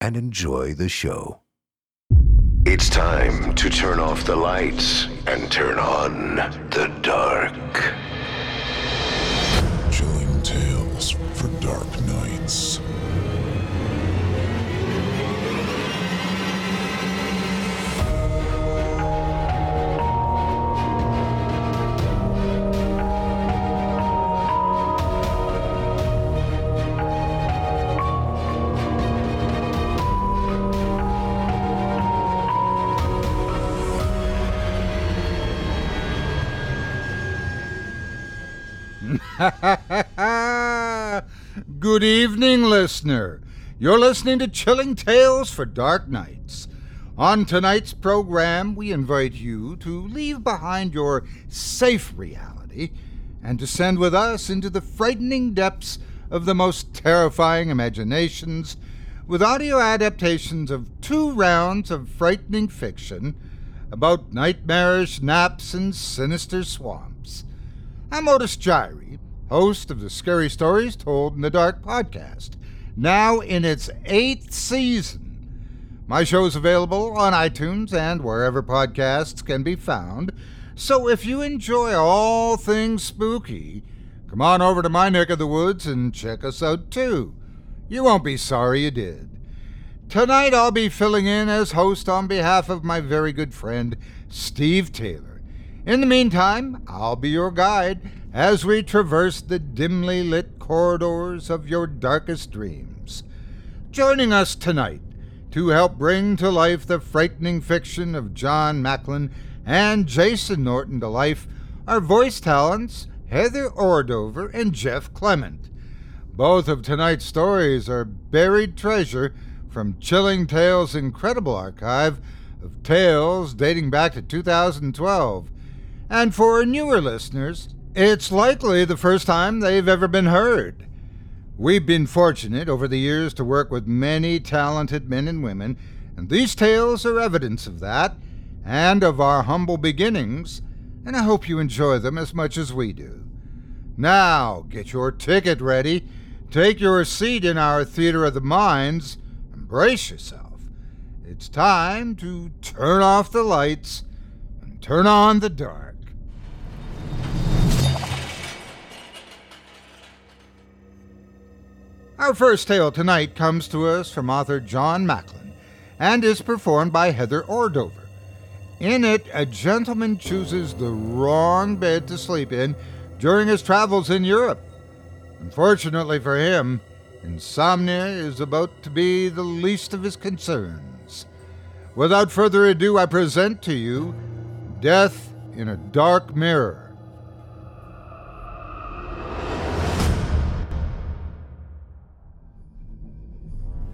and enjoy the show. It's time to turn off the lights and turn on the dark. Good evening, listener. You're listening to Chilling Tales for Dark Nights. On tonight's program, we invite you to leave behind your safe reality and descend with us into the frightening depths of the most terrifying imaginations with audio adaptations of two rounds of frightening fiction about nightmarish naps and sinister swamps. I'm Otis Jiry, host of the Scary Stories Told in the Dark podcast, now in its eighth season. My show is available on iTunes and wherever podcasts can be found, so if you enjoy all things spooky, come on over to my neck of the woods and check us out too. You won't be sorry you did. Tonight I'll be filling in as host on behalf of my very good friend, Steve Taylor. In the meantime, I'll be your guide as we traverse the dimly lit corridors of your darkest dreams. Joining us tonight to help bring to life the frightening fiction of John Macklin and Jason Norton to life are voice talents Heather Ordover and Jeff Clement. Both of tonight's stories are buried treasure from Chilling Tales' incredible archive of tales dating back to 2012. And for newer listeners, it's likely the first time they've ever been heard. We've been fortunate over the years to work with many talented men and women, and these tales are evidence of that and of our humble beginnings, and I hope you enjoy them as much as we do. Now, get your ticket ready, take your seat in our Theater of the Minds, and brace yourself. It's time to turn off the lights and turn on the dark. Our first tale tonight comes to us from author John Macklin and is performed by Heather Ordover. In it, a gentleman chooses the wrong bed to sleep in during his travels in Europe. Unfortunately for him, Insomnia is about to be the least of his concerns. Without further ado, I present to you Death in a Dark Mirror.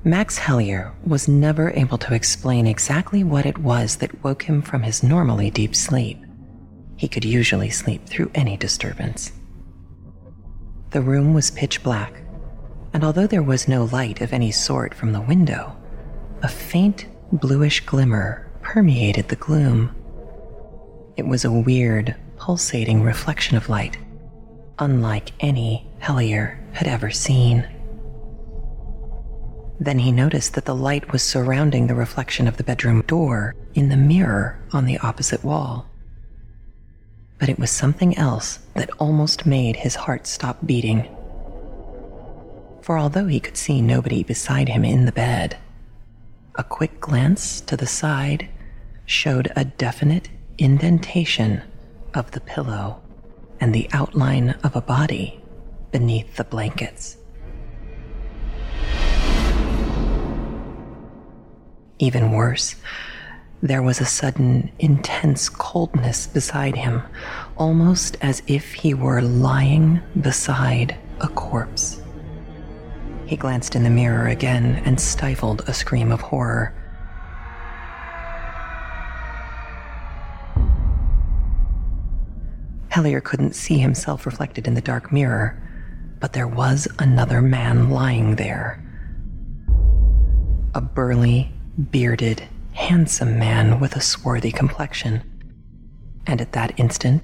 Max Hellier was never able to explain exactly what it was that woke him from his normally deep sleep. He could usually sleep through any disturbance. The room was pitch black, and although there was no light of any sort from the window, a faint bluish glimmer permeated the gloom. It was a weird, pulsating reflection of light, unlike any Hellier had ever seen. Then he noticed that the light was surrounding the reflection of the bedroom door in the mirror on the opposite wall. But it was something else that almost made his heart stop beating. For although he could see nobody beside him in the bed, a quick glance to the side showed a definite indentation of the pillow and the outline of a body beneath the blankets. Even worse, there was a sudden, intense coldness beside him, almost as if he were lying beside a corpse. He glanced in the mirror again and stifled a scream of horror. Hellier couldn't see himself reflected in the dark mirror, but there was another man lying there. A burly, bearded, handsome man with a swarthy complexion. And at that instant,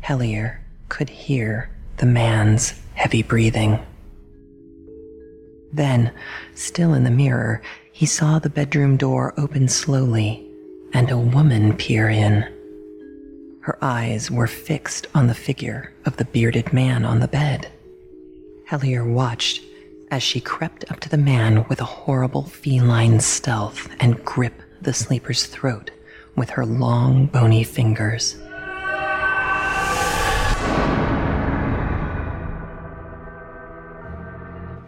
Hellier could hear the man's heavy breathing. Then, still in the mirror, he saw the bedroom door open slowly and a woman peer in. Her eyes were fixed on the figure of the bearded man on the bed. Hellier watched as she crept up to the man with a horrible feline stealth and gripped the sleeper's throat with her long, bony fingers.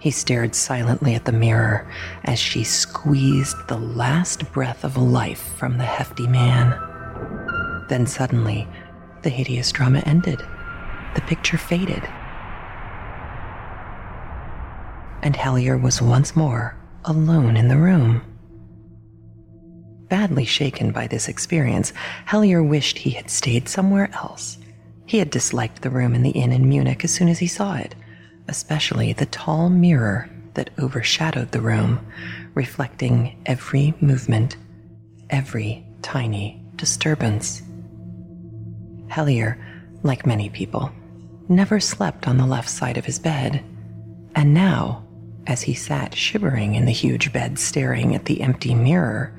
He stared silently at the mirror as she squeezed the last breath of life from the hefty man. Then suddenly, the hideous drama ended. The picture faded. And Hellier was once more alone in the room. Badly shaken by this experience, Hellier wished he had stayed somewhere else. He had disliked the room in the inn in Munich as soon as he saw it, especially the tall mirror that overshadowed the room, reflecting every movement, every tiny disturbance. Hellier, like many people, never slept on the left side of his bed, and now, as he sat shivering in the huge bed staring at the empty mirror,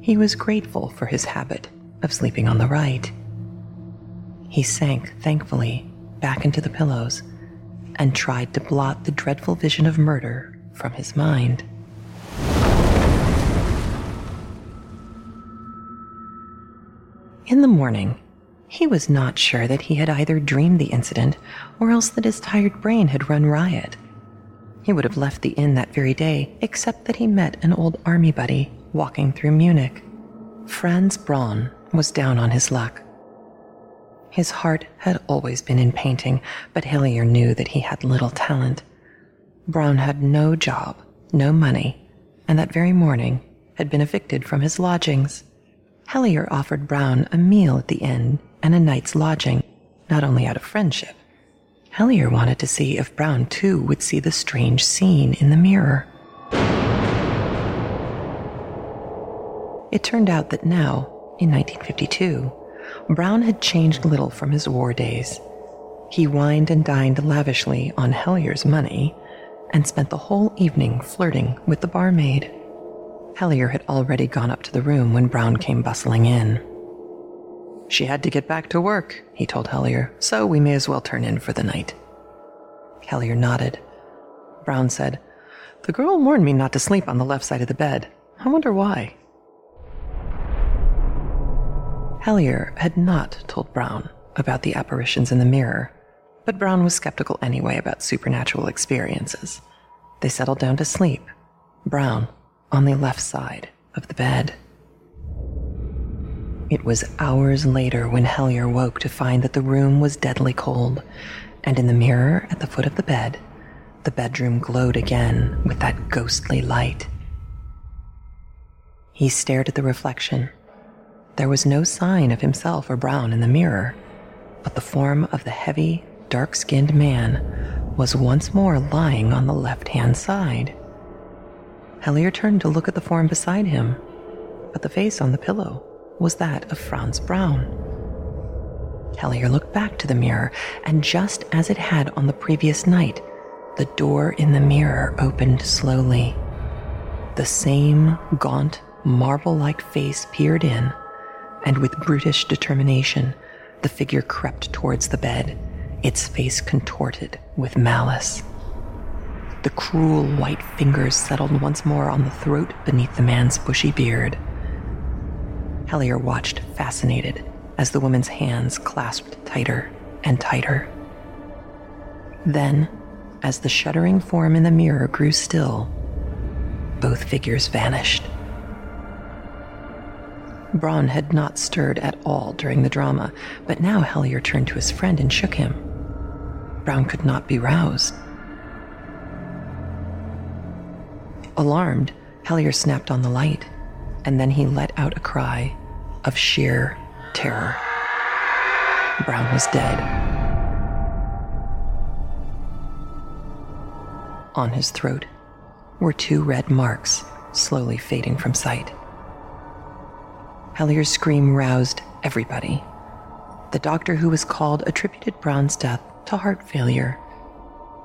he was grateful for his habit of sleeping on the right. He sank thankfully back into the pillows and tried to blot the dreadful vision of murder from his mind. In the morning, he was not sure that he had either dreamed the incident or else that his tired brain had run riot. He would have left the inn that very day, except that he met an old army buddy walking through Munich. Franz Braun was down on his luck. His heart had always been in painting, but Hellier knew that he had little talent. Braun had no job, no money, and that very morning had been evicted from his lodgings. Hellier offered Braun a meal at the inn and a night's lodging, not only out of friendship. Hellier wanted to see if Braun too would see the strange scene in the mirror. It turned out that now, in 1952, Braun had changed little from his war days. He wined and dined lavishly on Hellier's money and spent the whole evening flirting with the barmaid. Hellier had already gone up to the room when Braun came bustling in. She had to get back to work, he told Hellier, so we may as well turn in for the night. Hellier nodded. Braun said, The girl warned me not to sleep on the left side of the bed. I wonder why. Hellier had not told Braun about the apparitions in the mirror, but Braun was skeptical anyway about supernatural experiences. They settled down to sleep, Braun on the left side of the bed. It was hours later when Hellier woke to find that the room was deadly cold, and in the mirror at the foot of the bed, the bedroom glowed again with that ghostly light. He stared at the reflection. There was no sign of himself or Braun in the mirror, but the form of the heavy, dark skinned man was once more lying on the left hand side. Hellier turned to look at the form beside him, but the face on the pillow was that of Franz Braun. Hellier looked back to the mirror, and just as it had on the previous night, the door in the mirror opened slowly. The same gaunt, marble like face peered in, and with brutish determination, the figure crept towards the bed, its face contorted with malice. The cruel white fingers settled once more on the throat beneath the man's bushy beard. Hellier watched, fascinated, as the woman's hands clasped tighter and tighter. Then, as the shuddering form in the mirror grew still, both figures vanished. Braun had not stirred at all during the drama, but now Hellier turned to his friend and shook him. Braun could not be roused. Alarmed, Hellier snapped on the light, and then he let out a cry of sheer terror. Braun was dead. On his throat were two red marks, slowly fading from sight. Hellier's scream roused everybody. The doctor who was called attributed Braun's death to heart failure,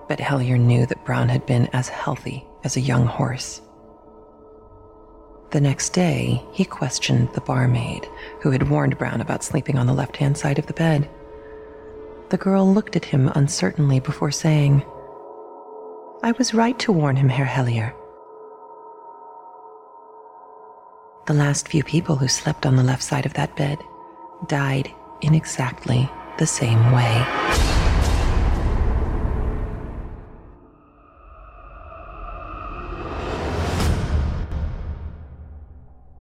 but Hellier knew that Braun had been as healthy as a young horse. The next day, he questioned the barmaid who had warned Braun about sleeping on the left hand side of the bed. The girl looked at him uncertainly before saying, I was right to warn him, Herr Hellier. The last few people who slept on the left side of that bed died in exactly the same way.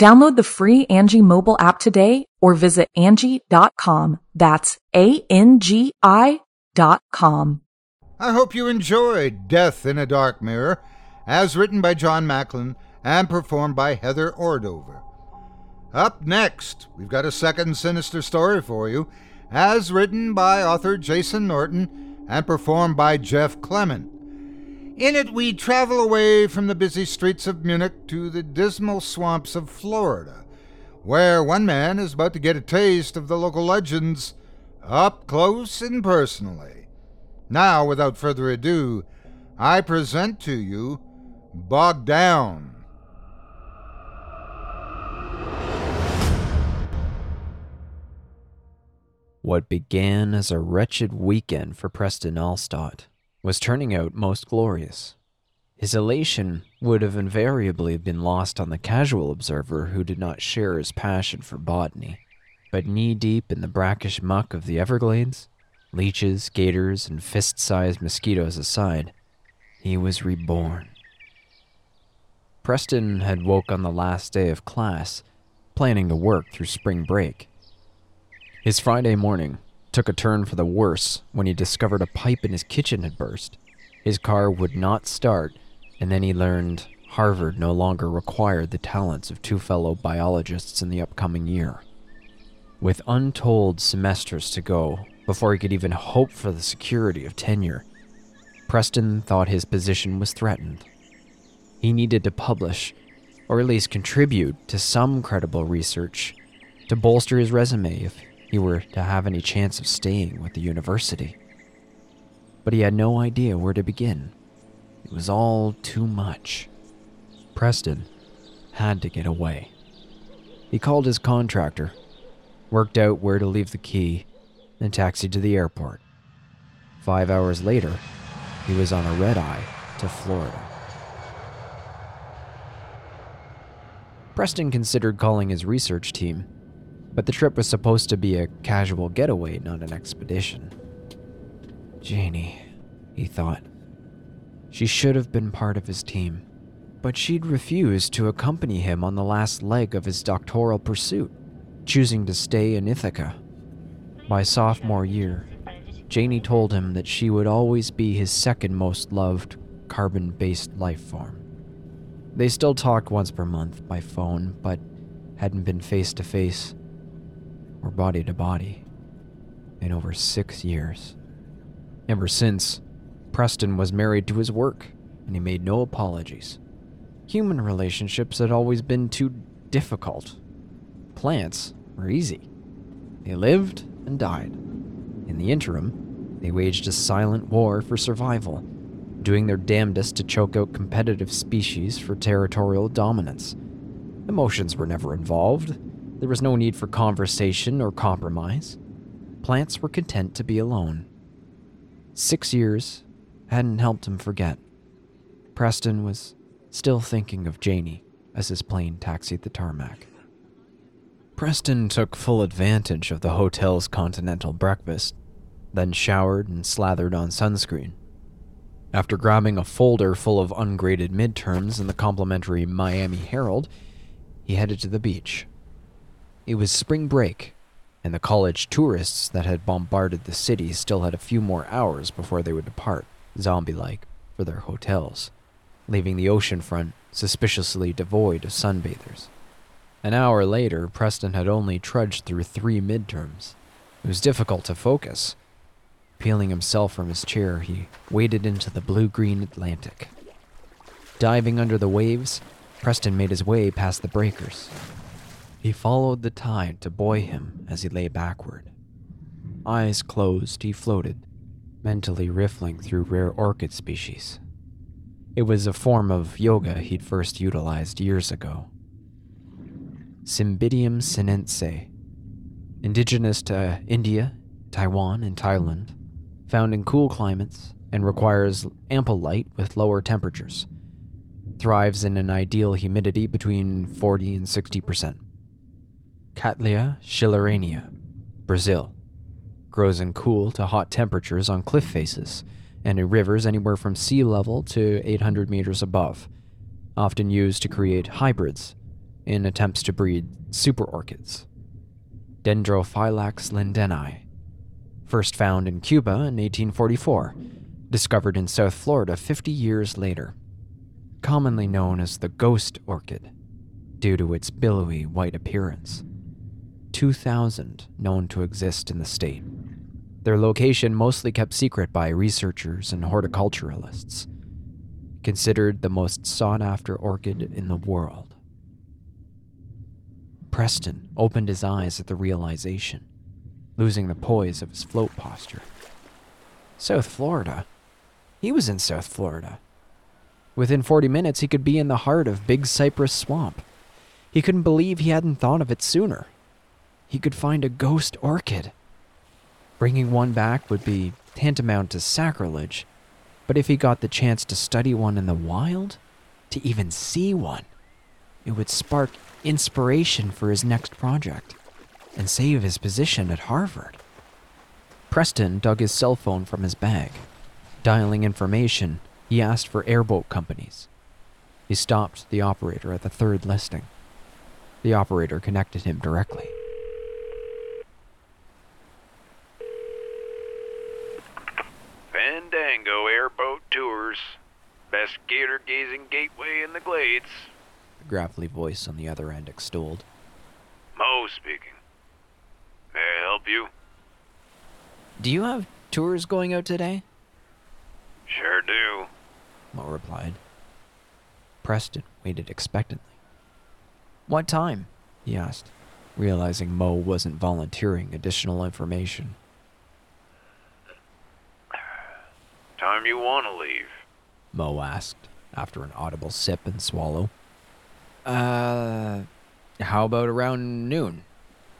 Download the free Angi mobile app today or visit Angi.com. That's A-N-G-I dot com. I hope you enjoyed Death in a Dark Mirror, as written by John Macklin and performed by Heather Ordover. Up next, we've got a second sinister story for you, as written by author Jason Norton and performed by Jeff Clement. In it, we travel away from the busy streets of Munich to the dismal swamps of Florida, where one man is about to get a taste of the local legends up close and personally. Now, without further ado, I present to you Bogged Down. What began as a wretched weekend for Preston Alstott was turning out most glorious. His elation would have invariably been lost on the casual observer who did not share his passion for botany. But knee deep in the brackish muck of the Everglades, leeches, gators, and fist sized mosquitoes aside, he was reborn. Preston had woke on the last day of class, planning to work through spring break. His Friday morning took a turn for the worse when he discovered a pipe in his kitchen had burst. His car would not start, and then he learned Harvard no longer required the talents of two fellow biologists in the upcoming year. With untold semesters to go before he could even hope for the security of tenure, Preston thought his position was threatened. He needed to publish, or at least contribute to some credible research, to bolster his resume if he were to have any chance of staying with the university. But he had no idea where to begin. It was all too much. Preston had to get away. He called his contractor, worked out where to leave the key, and taxied to the airport. Five hours later, he was on a red eye to Florida. Preston considered calling his research team, but the trip was supposed to be a casual getaway, not an expedition. Janie, he thought. She should have been part of his team, but she'd refused to accompany him on the last leg of his doctoral pursuit, choosing to stay in Ithaca. By sophomore year, Janie told him that she would always be his second most loved carbon based life form. They still talked once per month by phone, but hadn't been face to face or body to body in over six years. Ever since, Preston was married to his work, and he made no apologies. Human relationships had always been too difficult. Plants were easy. They lived and died. In the interim, they waged a silent war for survival, doing their damnedest to choke out competitive species for territorial dominance. Emotions were never involved. There was no need for conversation or compromise. Plants were content to be alone. Six years hadn't helped him forget. Preston was still thinking of Janie as his plane taxied the tarmac. Preston took full advantage of the hotel's continental breakfast, then showered and slathered on sunscreen. After grabbing a folder full of ungraded midterms in the complimentary Miami Herald, he headed to the beach. It was spring break, and the college tourists that had bombarded the city still had a few more hours before they would depart, zombie like, for their hotels, leaving the oceanfront suspiciously devoid of sunbathers. An hour later, Preston had only trudged through three midterms. It was difficult to focus, Peeling himself from his chair, he waded into the blue green Atlantic. Diving under the waves, Preston made his way past the breakers. He followed the tide to buoy him as he lay backward. Eyes closed, he floated, mentally riffling through rare orchid species. It was a form of yoga he'd first utilized years ago. Cymbidium sinense, indigenous to India, Taiwan, and Thailand, found in cool climates and requires ample light with lower temperatures. Thrives in an ideal humidity between 40 and 60%. Cattleya schilleriana, Brazil. Grows in cool to hot temperatures on cliff faces and in rivers anywhere from sea level to 800 meters above. Often used to create hybrids in attempts to breed super orchids. Dendrophylax lindenii, first found in Cuba in 1844, discovered in South Florida 50 years later. Commonly known as the ghost orchid, due to its billowy white appearance. 2,000 known to exist in the state. Their location mostly kept secret by researchers and horticulturalists. Considered the most sought after orchid in the world. Preston opened his eyes at the realization losing the poise of his float posture. South Florida? He was in South Florida. Within 40 minutes, he could be in the heart of Big Cypress Swamp. He couldn't believe he hadn't thought of it sooner. He could find a ghost orchid. Bringing one back would be tantamount to sacrilege, but if he got the chance to study one in the wild, to even see one, it would spark inspiration for his next project and save his position at Harvard. Preston dug his cell phone from his bag. Dialing information, he asked for airboat companies. He stopped the operator at the third listing. The operator connected him directly. Fandango Airboat Tours. Best gator gazing gateway in the glades. The gravelly voice on the other end extolled. Mo speaking. May I help you? Do you have tours going out today? Sure do. Mo replied. Preston waited expectantly. What time? he asked, realizing Mo wasn't volunteering additional information. Time you want to leave? Mo asked, after an audible sip and swallow. Uh, how about around noon?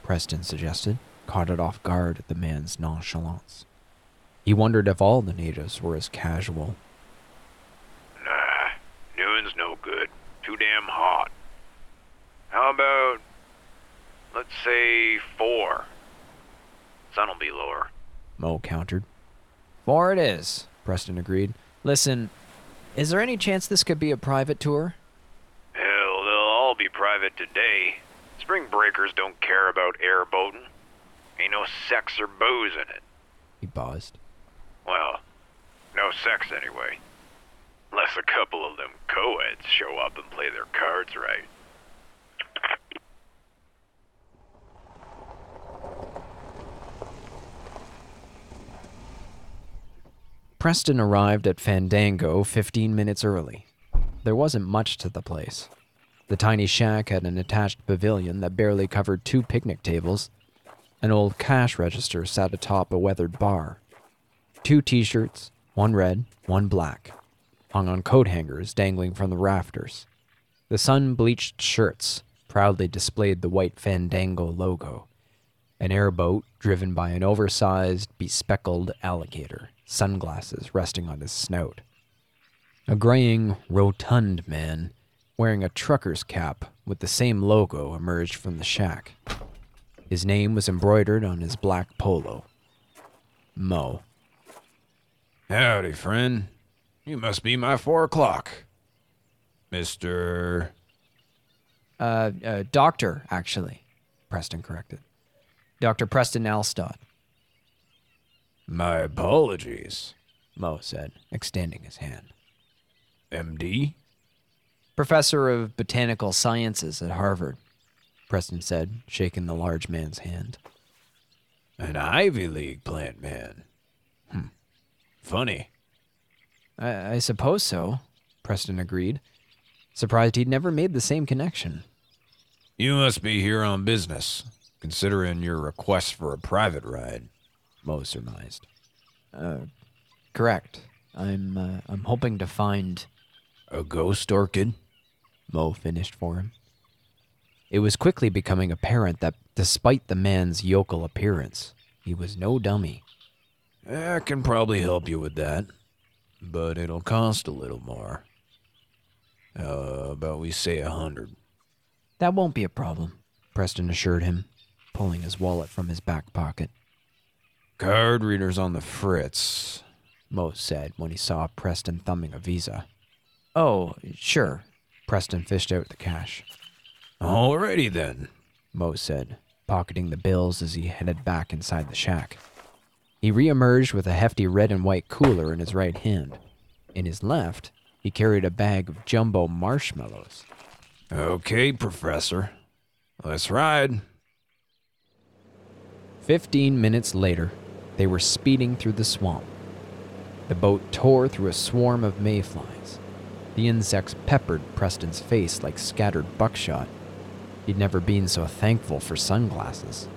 Preston suggested, caught it off guard at the man's nonchalance. He wondered if all the natives were as casual. Nah, noon's no good. Too damn hot. How about, let's say, four? Sun'll be lower. Mo countered. Four it is, Preston agreed. Listen, is there any chance this could be a private tour? Hell, they'll all be private today. Spring breakers don't care about airboating. Ain't no sex or booze in it. He paused. Well, no sex anyway. Unless a couple of them co-eds show up and play their cards right. Preston arrived at Fandango 15 minutes early. There wasn't much to the place. The tiny shack had an attached pavilion that barely covered two picnic tables. An old cash register sat atop a weathered bar. Two t shirts, one red, one black, hung on coat hangers dangling from the rafters. The sun bleached shirts proudly displayed the white Fandango logo. An airboat driven by an oversized, bespeckled alligator, sunglasses resting on his snout. A graying, rotund man wearing a trucker's cap with the same logo emerged from the shack. His name was embroidered on his black polo Mo. Howdy, friend. You must be my four o'clock. Mr. Uh, uh, doctor, actually, Preston corrected. Dr. Preston Alstott. My apologies, Mo said, extending his hand. MD? Professor of Botanical Sciences at Harvard, Preston said, shaking the large man's hand. An Ivy League plant man. Hmm. Funny. I, I suppose so, Preston agreed, surprised he'd never made the same connection. You must be here on business, considering your request for a private ride, Mo surmised. Uh, correct. I'm, uh, I'm hoping to find. A ghost orchid? Mo finished for him. It was quickly becoming apparent that, despite the man's yokel appearance, he was no dummy. I can probably help you with that, but it'll cost a little more. Uh, about we say a hundred. That won't be a problem, Preston assured him, pulling his wallet from his back pocket. Card readers on the fritz, Mo said when he saw Preston thumbing a visa. Oh, sure. Preston fished out the cash. Alrighty then, Mo said, pocketing the bills as he headed back inside the shack. He reemerged with a hefty red and white cooler in his right hand. In his left, he carried a bag of jumbo marshmallows. Okay, Professor. Let's ride. Fifteen minutes later, they were speeding through the swamp. The boat tore through a swarm of mayflies. The insects peppered Preston's face like scattered buckshot. He'd never been so thankful for sunglasses.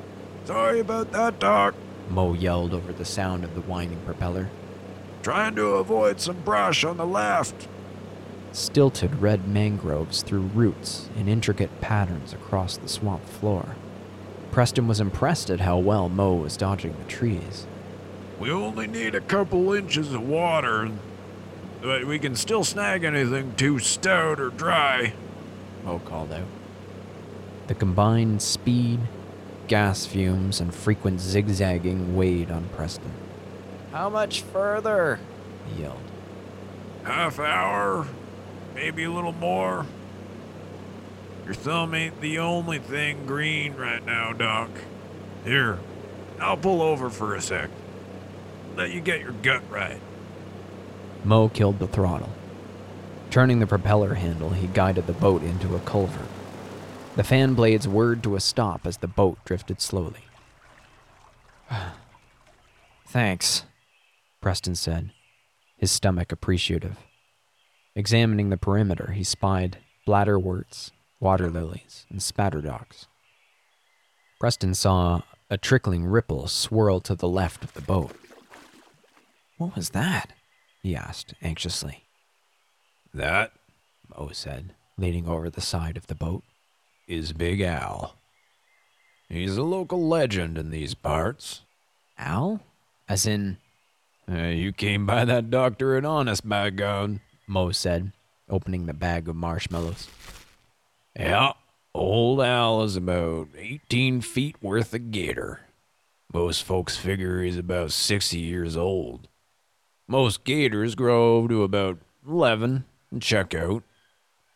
Sorry about that, Doc, Mo yelled over the sound of the whining propeller. Trying to avoid some brush on the left. Stilted red mangroves threw roots in intricate patterns across the swamp floor. Preston was impressed at how well Mo was dodging the trees. We only need a couple inches of water, but we can still snag anything too stout or dry, Mo called out. The combined speed, gas fumes, and frequent zigzagging weighed on Preston. How much further? he yelled. Half hour, maybe a little more. Your thumb ain't the only thing green right now, Doc. Here, I'll pull over for a sec. Let you get your gut right. Mo killed the throttle. Turning the propeller handle, he guided the boat into a culvert. The fan blades whirred to a stop as the boat drifted slowly. Thanks, Preston said, his stomach appreciative. Examining the perimeter, he spied bladderworts, water lilies, and spatterdocks. Preston saw a trickling ripple swirl to the left of the boat. What was that? he asked anxiously. That, Mo said, leaning over the side of the boat, is Big Al. He's a local legend in these parts. Al? As in. Uh, you came by that doctor in honest, by God, Mo said, opening the bag of marshmallows. Yeah, old Al is about 18 feet worth of gator. Most folks figure he's about 60 years old. Most gators grow to about 11 and check out.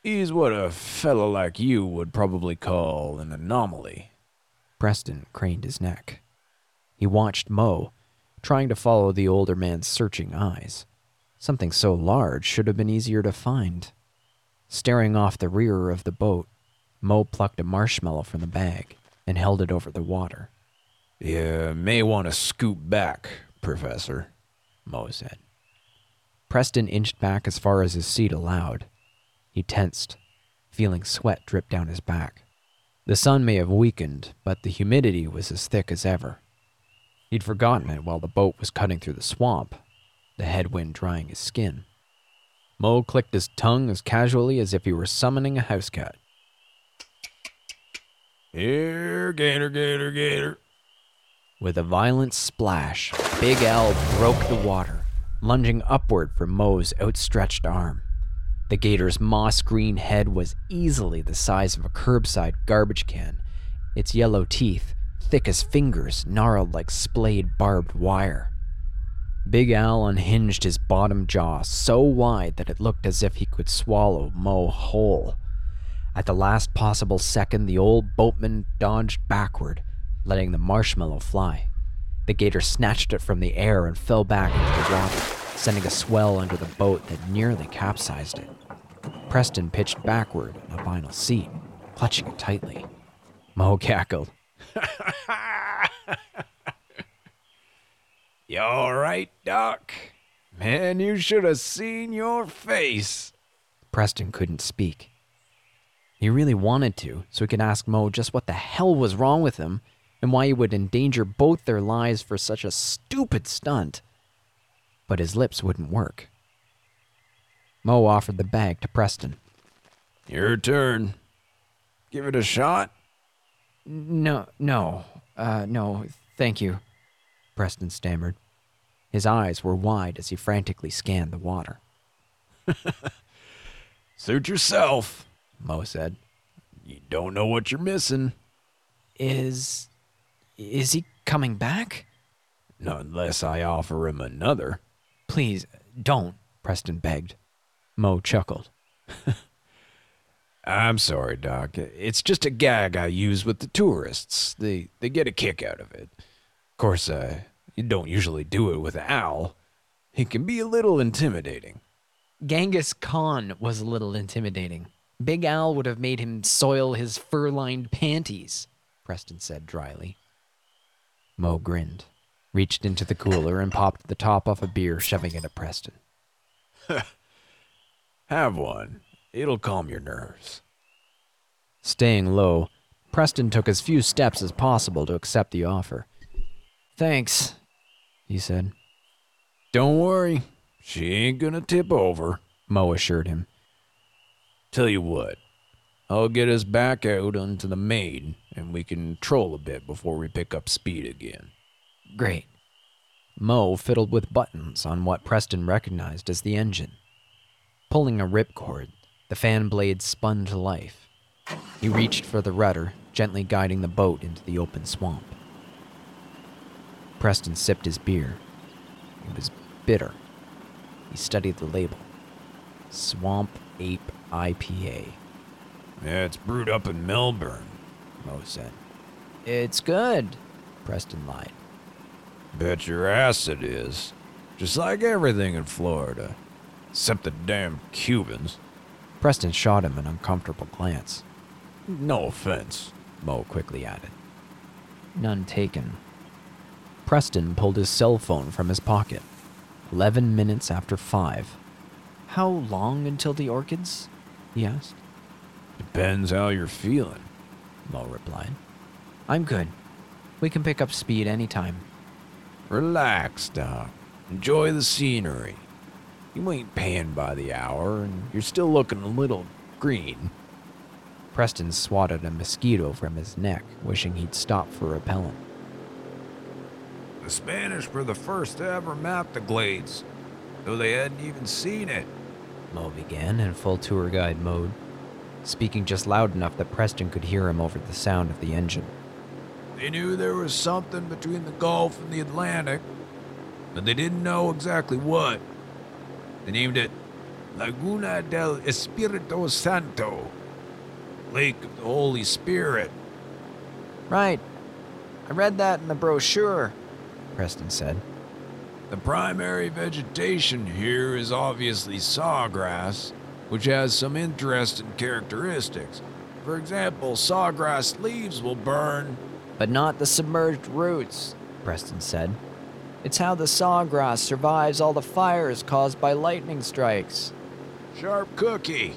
He's what a fellow like you would probably call an anomaly. Preston craned his neck. He watched Mo, trying to follow the older man's searching eyes. Something so large should have been easier to find. Staring off the rear of the boat, Mo plucked a marshmallow from the bag and held it over the water. You may want to scoot back, Professor, Mo said. Preston inched back as far as his seat allowed. He tensed, feeling sweat drip down his back. The sun may have weakened, but the humidity was as thick as ever. He'd forgotten it while the boat was cutting through the swamp, the headwind drying his skin. Mo clicked his tongue as casually as if he were summoning a house cat. Here, gator, gator, gator. With a violent splash, Big Al broke the water, lunging upward for Mo's outstretched arm. The gator's moss green head was easily the size of a curbside garbage can, its yellow teeth, thick as fingers, gnarled like splayed barbed wire. Big Al unhinged his bottom jaw so wide that it looked as if he could swallow Mo whole. At the last possible second, the old boatman dodged backward, letting the marshmallow fly. The gator snatched it from the air and fell back into the water, sending a swell under the boat that nearly capsized it. Preston pitched backward in a vinyl seat, clutching it tightly. Mo cackled. You all right, Doc? Man, you should have seen your face. Preston couldn't speak. He really wanted to, so he could ask Mo just what the hell was wrong with him and why he would endanger both their lives for such a stupid stunt. But his lips wouldn't work. Mo offered the bag to Preston. Your turn. Give it a shot. No, no, uh, no, thank you, Preston stammered. His eyes were wide as he frantically scanned the water. Suit yourself, Mo said. You don't know what you're missing. Is. is he coming back? Not unless I offer him another. Please, don't, Preston begged. Mo chuckled. I'm sorry, Doc. It's just a gag I use with the tourists. They they get a kick out of it. Of course, uh, you don't usually do it with Al. He can be a little intimidating. Genghis Khan was a little intimidating. Big Al would have made him soil his fur lined panties, Preston said dryly. Mo grinned, reached into the cooler, and popped the top off a beer, shoving it at Preston. Have one. It'll calm your nerves. Staying low, Preston took as few steps as possible to accept the offer. Thanks, he said. Don't worry. She ain't gonna tip over, Mo assured him. Tell you what, I'll get us back out onto the main, and we can troll a bit before we pick up speed again. Great. Mo fiddled with buttons on what Preston recognized as the engine. Pulling a ripcord, the fan blade spun to life. He reached for the rudder, gently guiding the boat into the open swamp. Preston sipped his beer. It was bitter. He studied the label Swamp Ape IPA. Yeah, it's brewed up in Melbourne, Mo said. It's good, Preston lied. Bet your ass it is. Just like everything in Florida. Except the damn Cubans. Preston shot him an uncomfortable glance. No offense, Mo quickly added. None taken. Preston pulled his cell phone from his pocket. Eleven minutes after five. How long until the orchids? he asked. Depends how you're feeling, Mo replied. I'm good. We can pick up speed anytime. Relax, Doc. Enjoy the scenery. You ain't paying by the hour, and you're still looking a little green. Preston swatted a mosquito from his neck, wishing he'd stop for repellent. The Spanish were the first to ever map the Glades, though they hadn't even seen it. Mo began in full tour guide mode, speaking just loud enough that Preston could hear him over the sound of the engine. They knew there was something between the Gulf and the Atlantic, but they didn't know exactly what. They named it Laguna del Espiritu Santo, Lake of the Holy Spirit. Right. I read that in the brochure, Preston said. The primary vegetation here is obviously sawgrass, which has some interesting characteristics. For example, sawgrass leaves will burn. But not the submerged roots, Preston said. It's how the sawgrass survives all the fires caused by lightning strikes. Sharp cookie,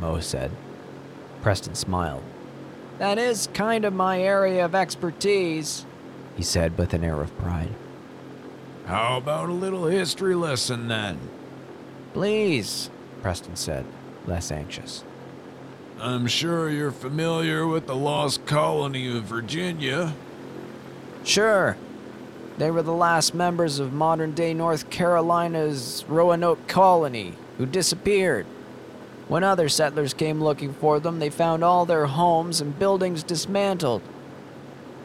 Mo said. Preston smiled. That is kind of my area of expertise, he said with an air of pride. How about a little history lesson then? Please, Preston said, less anxious. I'm sure you're familiar with the lost colony of Virginia. Sure. They were the last members of modern day North Carolina's Roanoke colony who disappeared. When other settlers came looking for them, they found all their homes and buildings dismantled.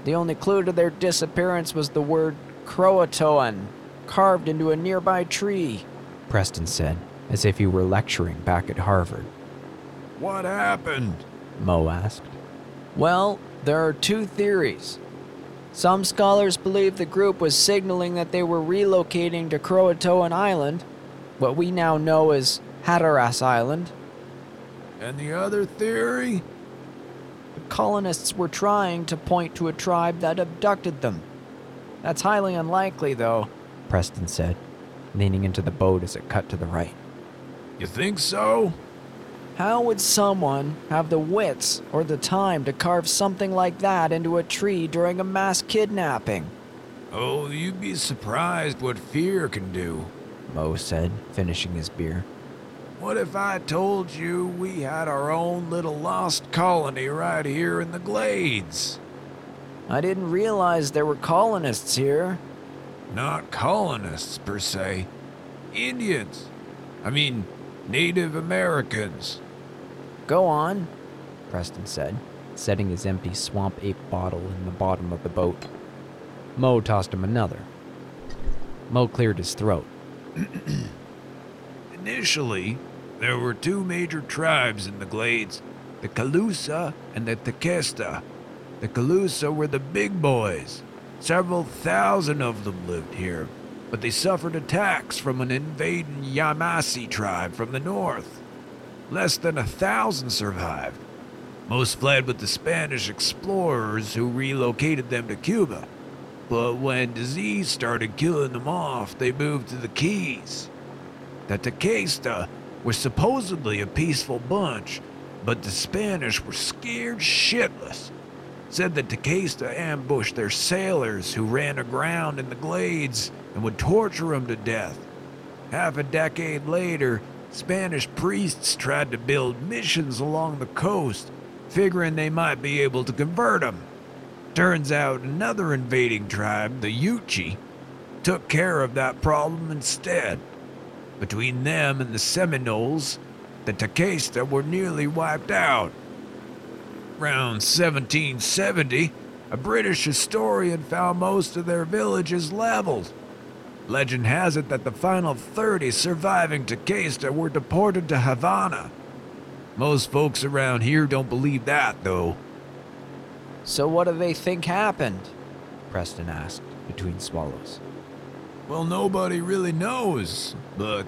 The only clue to their disappearance was the word Croatoan carved into a nearby tree, Preston said, as if he were lecturing back at Harvard. What happened? Mo asked. Well, there are two theories. Some scholars believe the group was signaling that they were relocating to Croatoan Island, what we now know as Hatteras Island. And the other theory? The colonists were trying to point to a tribe that abducted them. That's highly unlikely, though, Preston said, leaning into the boat as it cut to the right. You think so? How would someone have the wits or the time to carve something like that into a tree during a mass kidnapping? Oh, you'd be surprised what fear can do, Mo said, finishing his beer. What if I told you we had our own little lost colony right here in the Glades? I didn't realize there were colonists here. Not colonists, per se. Indians. I mean, Native Americans. Go on, Preston said, setting his empty swamp ape bottle in the bottom of the boat. Mo tossed him another. Mo cleared his throat. Initially, there were two major tribes in the Glades the Calusa and the Tequesta. The Calusa were the big boys. Several thousand of them lived here, but they suffered attacks from an invading Yamasee tribe from the north. Less than a thousand survived. Most fled with the Spanish explorers who relocated them to Cuba. But when disease started killing them off, they moved to the Keys. The Tequesta were supposedly a peaceful bunch, but the Spanish were scared shitless. Said that Tequesta ambushed their sailors who ran aground in the glades and would torture them to death. Half a decade later, Spanish priests tried to build missions along the coast, figuring they might be able to convert them. Turns out another invading tribe, the Yuchi, took care of that problem instead. Between them and the Seminoles, the Tequesta were nearly wiped out. Around 1770, a British historian found most of their villages leveled. Legend has it that the final 30 surviving Tequesta were deported to Havana. Most folks around here don't believe that, though. So, what do they think happened? Preston asked, between swallows. Well, nobody really knows, but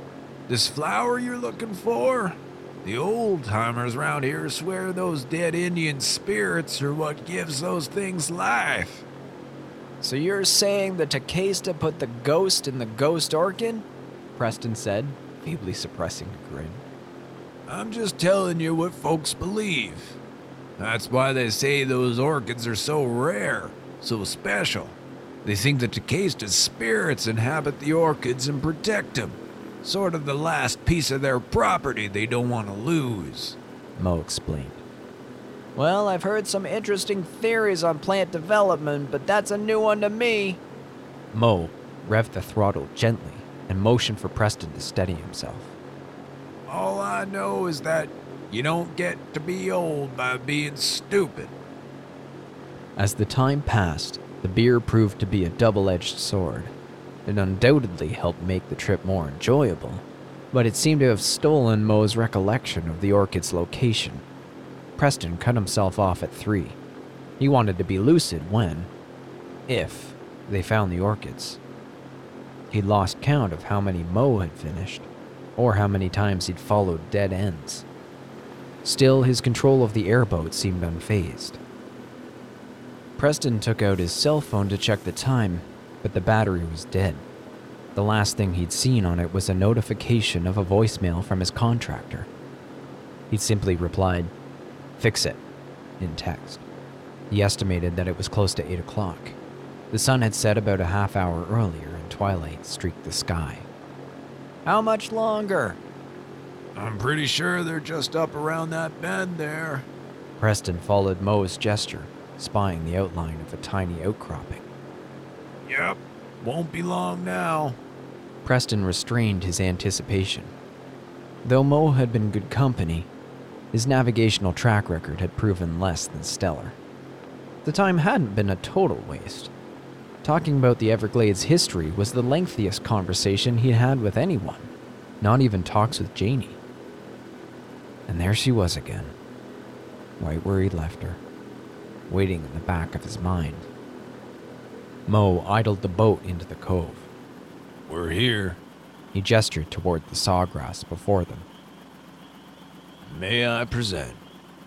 this flower you're looking for? The old timers around here swear those dead Indian spirits are what gives those things life. So you're saying the Tequesta put the ghost in the ghost orchid? Preston said, feebly suppressing a grin. I'm just telling you what folks believe. That's why they say those orchids are so rare, so special. They think that the Tequesta's spirits inhabit the orchids and protect them. Sort of the last piece of their property they don't want to lose. Mo explained. Well, I've heard some interesting theories on plant development, but that's a new one to me. Mo revved the throttle gently and motioned for Preston to steady himself. All I know is that you don't get to be old by being stupid. As the time passed, the beer proved to be a double edged sword. It undoubtedly helped make the trip more enjoyable, but it seemed to have stolen Mo's recollection of the orchid's location. Preston cut himself off at three. He wanted to be lucid when, if, they found the orchids. He'd lost count of how many Mo had finished, or how many times he'd followed dead ends. Still, his control of the airboat seemed unfazed. Preston took out his cell phone to check the time, but the battery was dead. The last thing he'd seen on it was a notification of a voicemail from his contractor. He'd simply replied, Fix it, in text. He estimated that it was close to 8 o'clock. The sun had set about a half hour earlier and twilight streaked the sky. How much longer? I'm pretty sure they're just up around that bend there. Preston followed Mo's gesture, spying the outline of a tiny outcropping. Yep, won't be long now. Preston restrained his anticipation. Though Mo had been good company, his navigational track record had proven less than stellar. The time hadn't been a total waste. Talking about the Everglades' history was the lengthiest conversation he'd had with anyone, not even talks with Janie. And there she was again, right where he'd left her, waiting in the back of his mind. Mo idled the boat into the cove. We're here. He gestured toward the sawgrass before them. May I present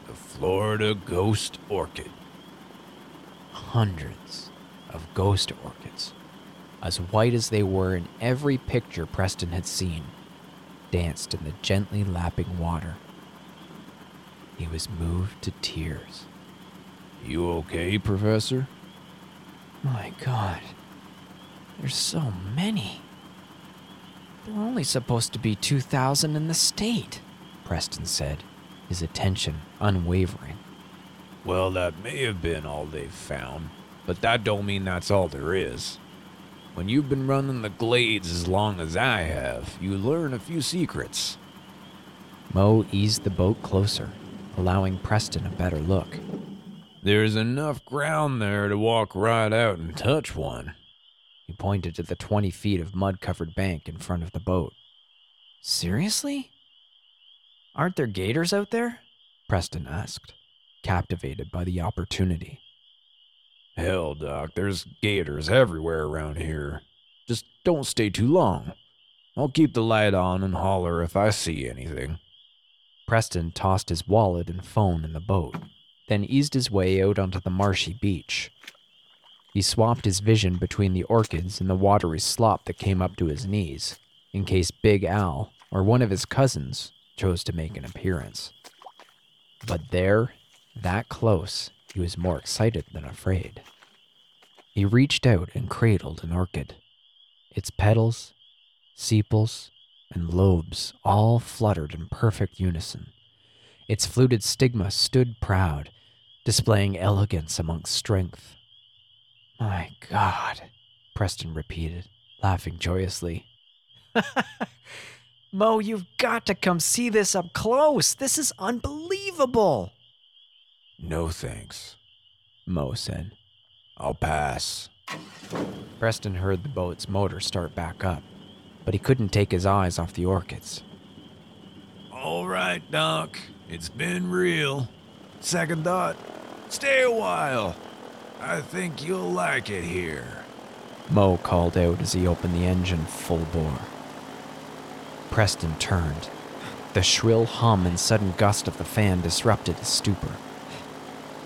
the Florida Ghost Orchid? Hundreds of ghost orchids, as white as they were in every picture Preston had seen, danced in the gently lapping water. He was moved to tears. You okay, Professor? My god. There's so many. There were only supposed to be 2,000 in the state, Preston said, his attention unwavering. Well, that may have been all they've found, but that don't mean that's all there is. When you've been running the glades as long as I have, you learn a few secrets. Mo eased the boat closer, allowing Preston a better look. There's enough ground there to walk right out and touch one. He pointed to the 20 feet of mud covered bank in front of the boat. Seriously? Aren't there gators out there? Preston asked, captivated by the opportunity. Hell, Doc, there's gators everywhere around here. Just don't stay too long. I'll keep the light on and holler if I see anything. Preston tossed his wallet and phone in the boat, then eased his way out onto the marshy beach. He swapped his vision between the orchids and the watery slop that came up to his knees, in case Big Al or one of his cousins chose to make an appearance. But there, that close, he was more excited than afraid. He reached out and cradled an orchid. Its petals, sepals, and lobes all fluttered in perfect unison. Its fluted stigma stood proud, displaying elegance amongst strength. My God, Preston repeated, laughing joyously. Mo, you've got to come see this up close. This is unbelievable. No thanks, Mo said. I'll pass. Preston heard the boat's motor start back up, but he couldn't take his eyes off the orchids. All right, Doc. It's been real. Second thought, stay a while. I think you'll like it here. Mo called out as he opened the engine full bore. Preston turned. The shrill hum and sudden gust of the fan disrupted his stupor.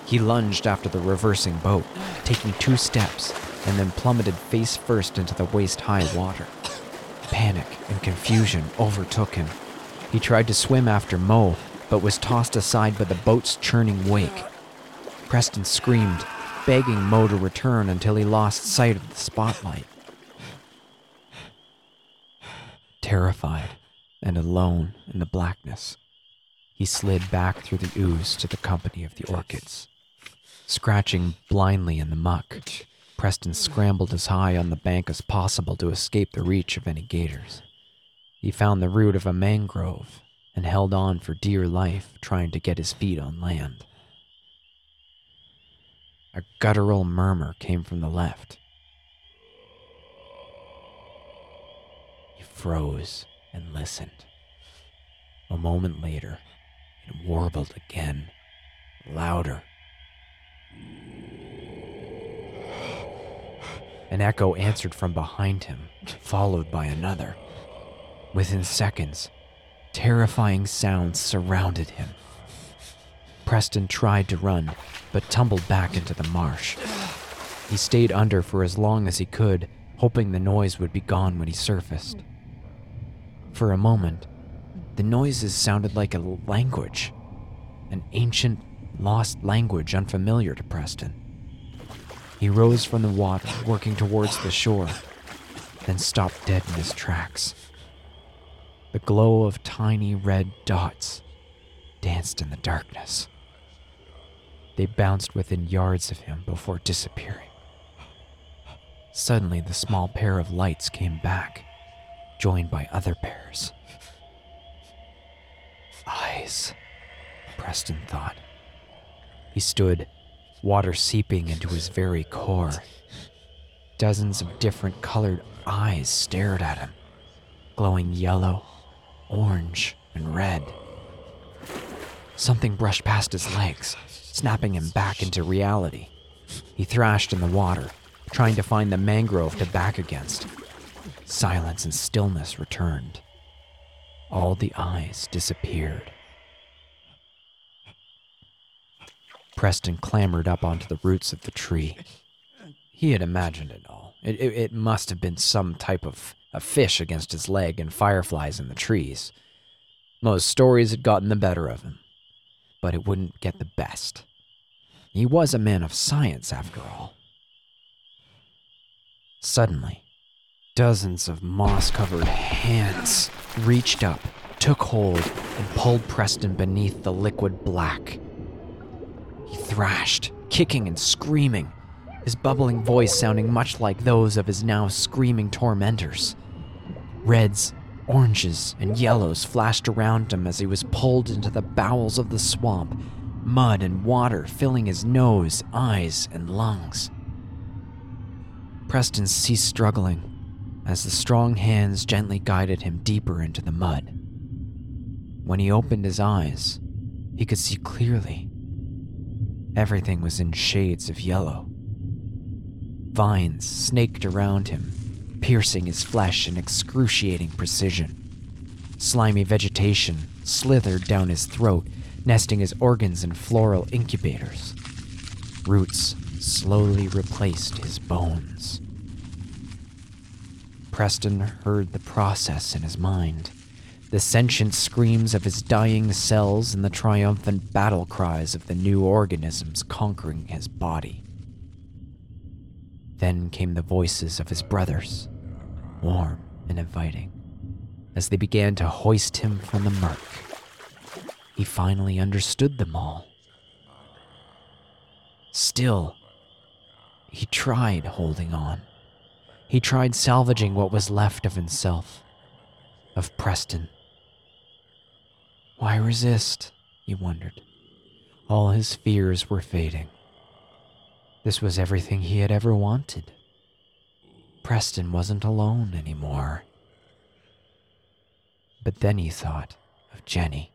He lunged after the reversing boat, taking two steps, and then plummeted face first into the waist high water. Panic and confusion overtook him. He tried to swim after Mo, but was tossed aside by the boat's churning wake. Preston screamed, begging Mo to return until he lost sight of the spotlight. Terrified and alone in the blackness, he slid back through the ooze to the company of the orchids. Scratching blindly in the muck, Preston scrambled as high on the bank as possible to escape the reach of any gators. He found the root of a mangrove and held on for dear life, trying to get his feet on land. A guttural murmur came from the left. He froze and listened. A moment later, it warbled again, louder. An echo answered from behind him, followed by another. Within seconds, terrifying sounds surrounded him. Preston tried to run, but tumbled back into the marsh. He stayed under for as long as he could, hoping the noise would be gone when he surfaced. For a moment, the noises sounded like a language, an ancient, lost language unfamiliar to Preston. He rose from the water, working towards the shore, then stopped dead in his tracks. The glow of tiny red dots danced in the darkness. They bounced within yards of him before disappearing. Suddenly, the small pair of lights came back, joined by other pairs. Eyes, Preston thought. He stood, water seeping into his very core. Dozens of different colored eyes stared at him, glowing yellow, orange, and red. Something brushed past his legs, snapping him back into reality. He thrashed in the water, trying to find the mangrove to back against. Silence and stillness returned. All the eyes disappeared. Preston clambered up onto the roots of the tree. He had imagined it. It, it, it must have been some type of a fish against his leg and fireflies in the trees. Most stories had gotten the better of him, but it wouldn't get the best. He was a man of science, after all. Suddenly, dozens of moss covered hands reached up, took hold, and pulled Preston beneath the liquid black. He thrashed, kicking and screaming, his bubbling voice sounding much like those of his now screaming tormentors. Reds, oranges, and yellows flashed around him as he was pulled into the bowels of the swamp, mud and water filling his nose, eyes, and lungs. Preston ceased struggling as the strong hands gently guided him deeper into the mud. When he opened his eyes, he could see clearly. Everything was in shades of yellow. Vines snaked around him, piercing his flesh in excruciating precision. Slimy vegetation slithered down his throat, nesting his organs in floral incubators. Roots slowly replaced his bones. Preston heard the process in his mind the sentient screams of his dying cells and the triumphant battle cries of the new organisms conquering his body. Then came the voices of his brothers, warm and inviting, as they began to hoist him from the murk. He finally understood them all. Still, he tried holding on. He tried salvaging what was left of himself, of Preston. Why resist? He wondered. All his fears were fading. This was everything he had ever wanted. Preston wasn't alone anymore. But then he thought of Jenny,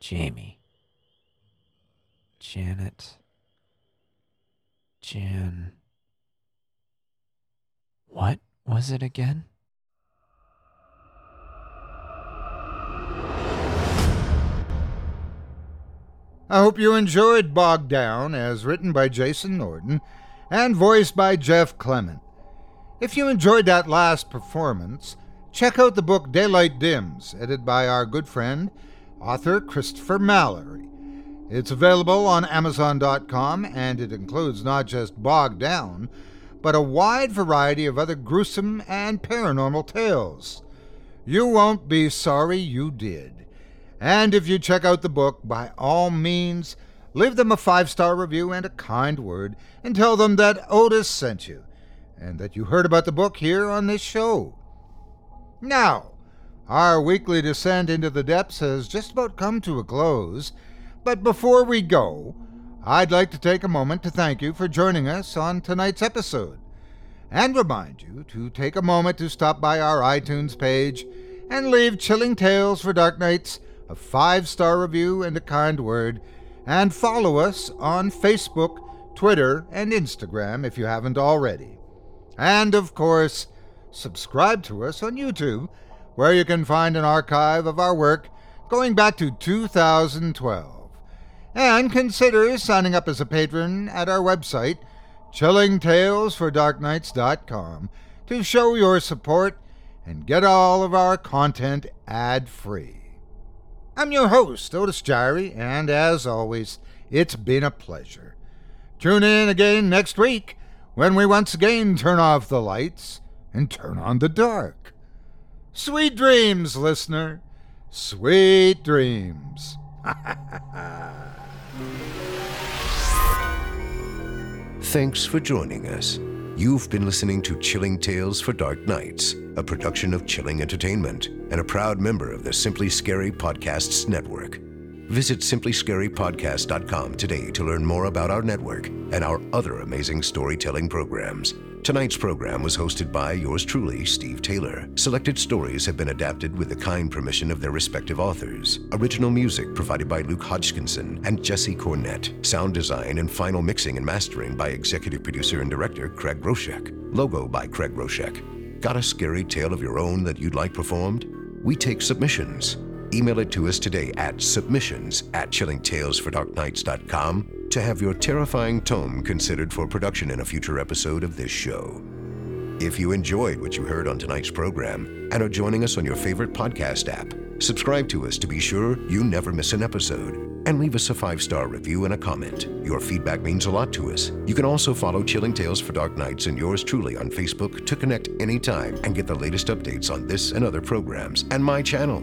Jamie, Janet, Jan. What was it again? I hope you enjoyed Bogged Down as written by Jason Norton and voiced by Jeff Clement. If you enjoyed that last performance, check out the book Daylight Dims, edited by our good friend, author Christopher Mallory. It's available on Amazon.com and it includes not just Bogged Down, but a wide variety of other gruesome and paranormal tales. You won't be sorry you did. And if you check out the book, by all means, leave them a five star review and a kind word, and tell them that Otis sent you, and that you heard about the book here on this show. Now, our weekly descent into the depths has just about come to a close, but before we go, I'd like to take a moment to thank you for joining us on tonight's episode, and remind you to take a moment to stop by our iTunes page and leave Chilling Tales for Dark Nights a five star review and a kind word, and follow us on Facebook, Twitter, and Instagram if you haven't already. And of course, subscribe to us on YouTube, where you can find an archive of our work going back to 2012. And consider signing up as a patron at our website, chillingtalesfordarknights.com, to show your support and get all of our content ad free. I'm your host, Otis Jiry, and as always, it's been a pleasure. Tune in again next week when we once again turn off the lights and turn on the dark. Sweet dreams, listener. Sweet dreams. Thanks for joining us. You've been listening to Chilling Tales for Dark Nights, a production of Chilling Entertainment and a proud member of the Simply Scary Podcasts Network. Visit simplyscarypodcast.com today to learn more about our network and our other amazing storytelling programs. Tonight's program was hosted by yours truly, Steve Taylor. Selected stories have been adapted with the kind permission of their respective authors. Original music provided by Luke Hodgkinson and Jesse Cornett. Sound design and final mixing and mastering by executive producer and director Craig Roshek. Logo by Craig Roshek. Got a scary tale of your own that you'd like performed? We take submissions. Email it to us today at submissions at chillingtalesfordarknights.com to have your terrifying tome considered for production in a future episode of this show. If you enjoyed what you heard on tonight's program and are joining us on your favorite podcast app, subscribe to us to be sure you never miss an episode and leave us a five star review and a comment. Your feedback means a lot to us. You can also follow Chilling Tales for Dark Nights and yours truly on Facebook to connect anytime and get the latest updates on this and other programs and my channel.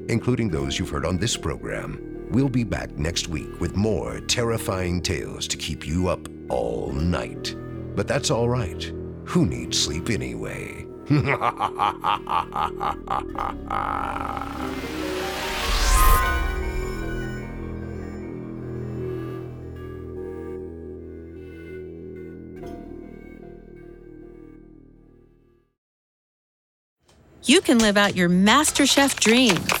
including those you've heard on this program. We'll be back next week with more terrifying tales to keep you up all night. But that's all right. Who needs sleep anyway? you can live out your MasterChef dreams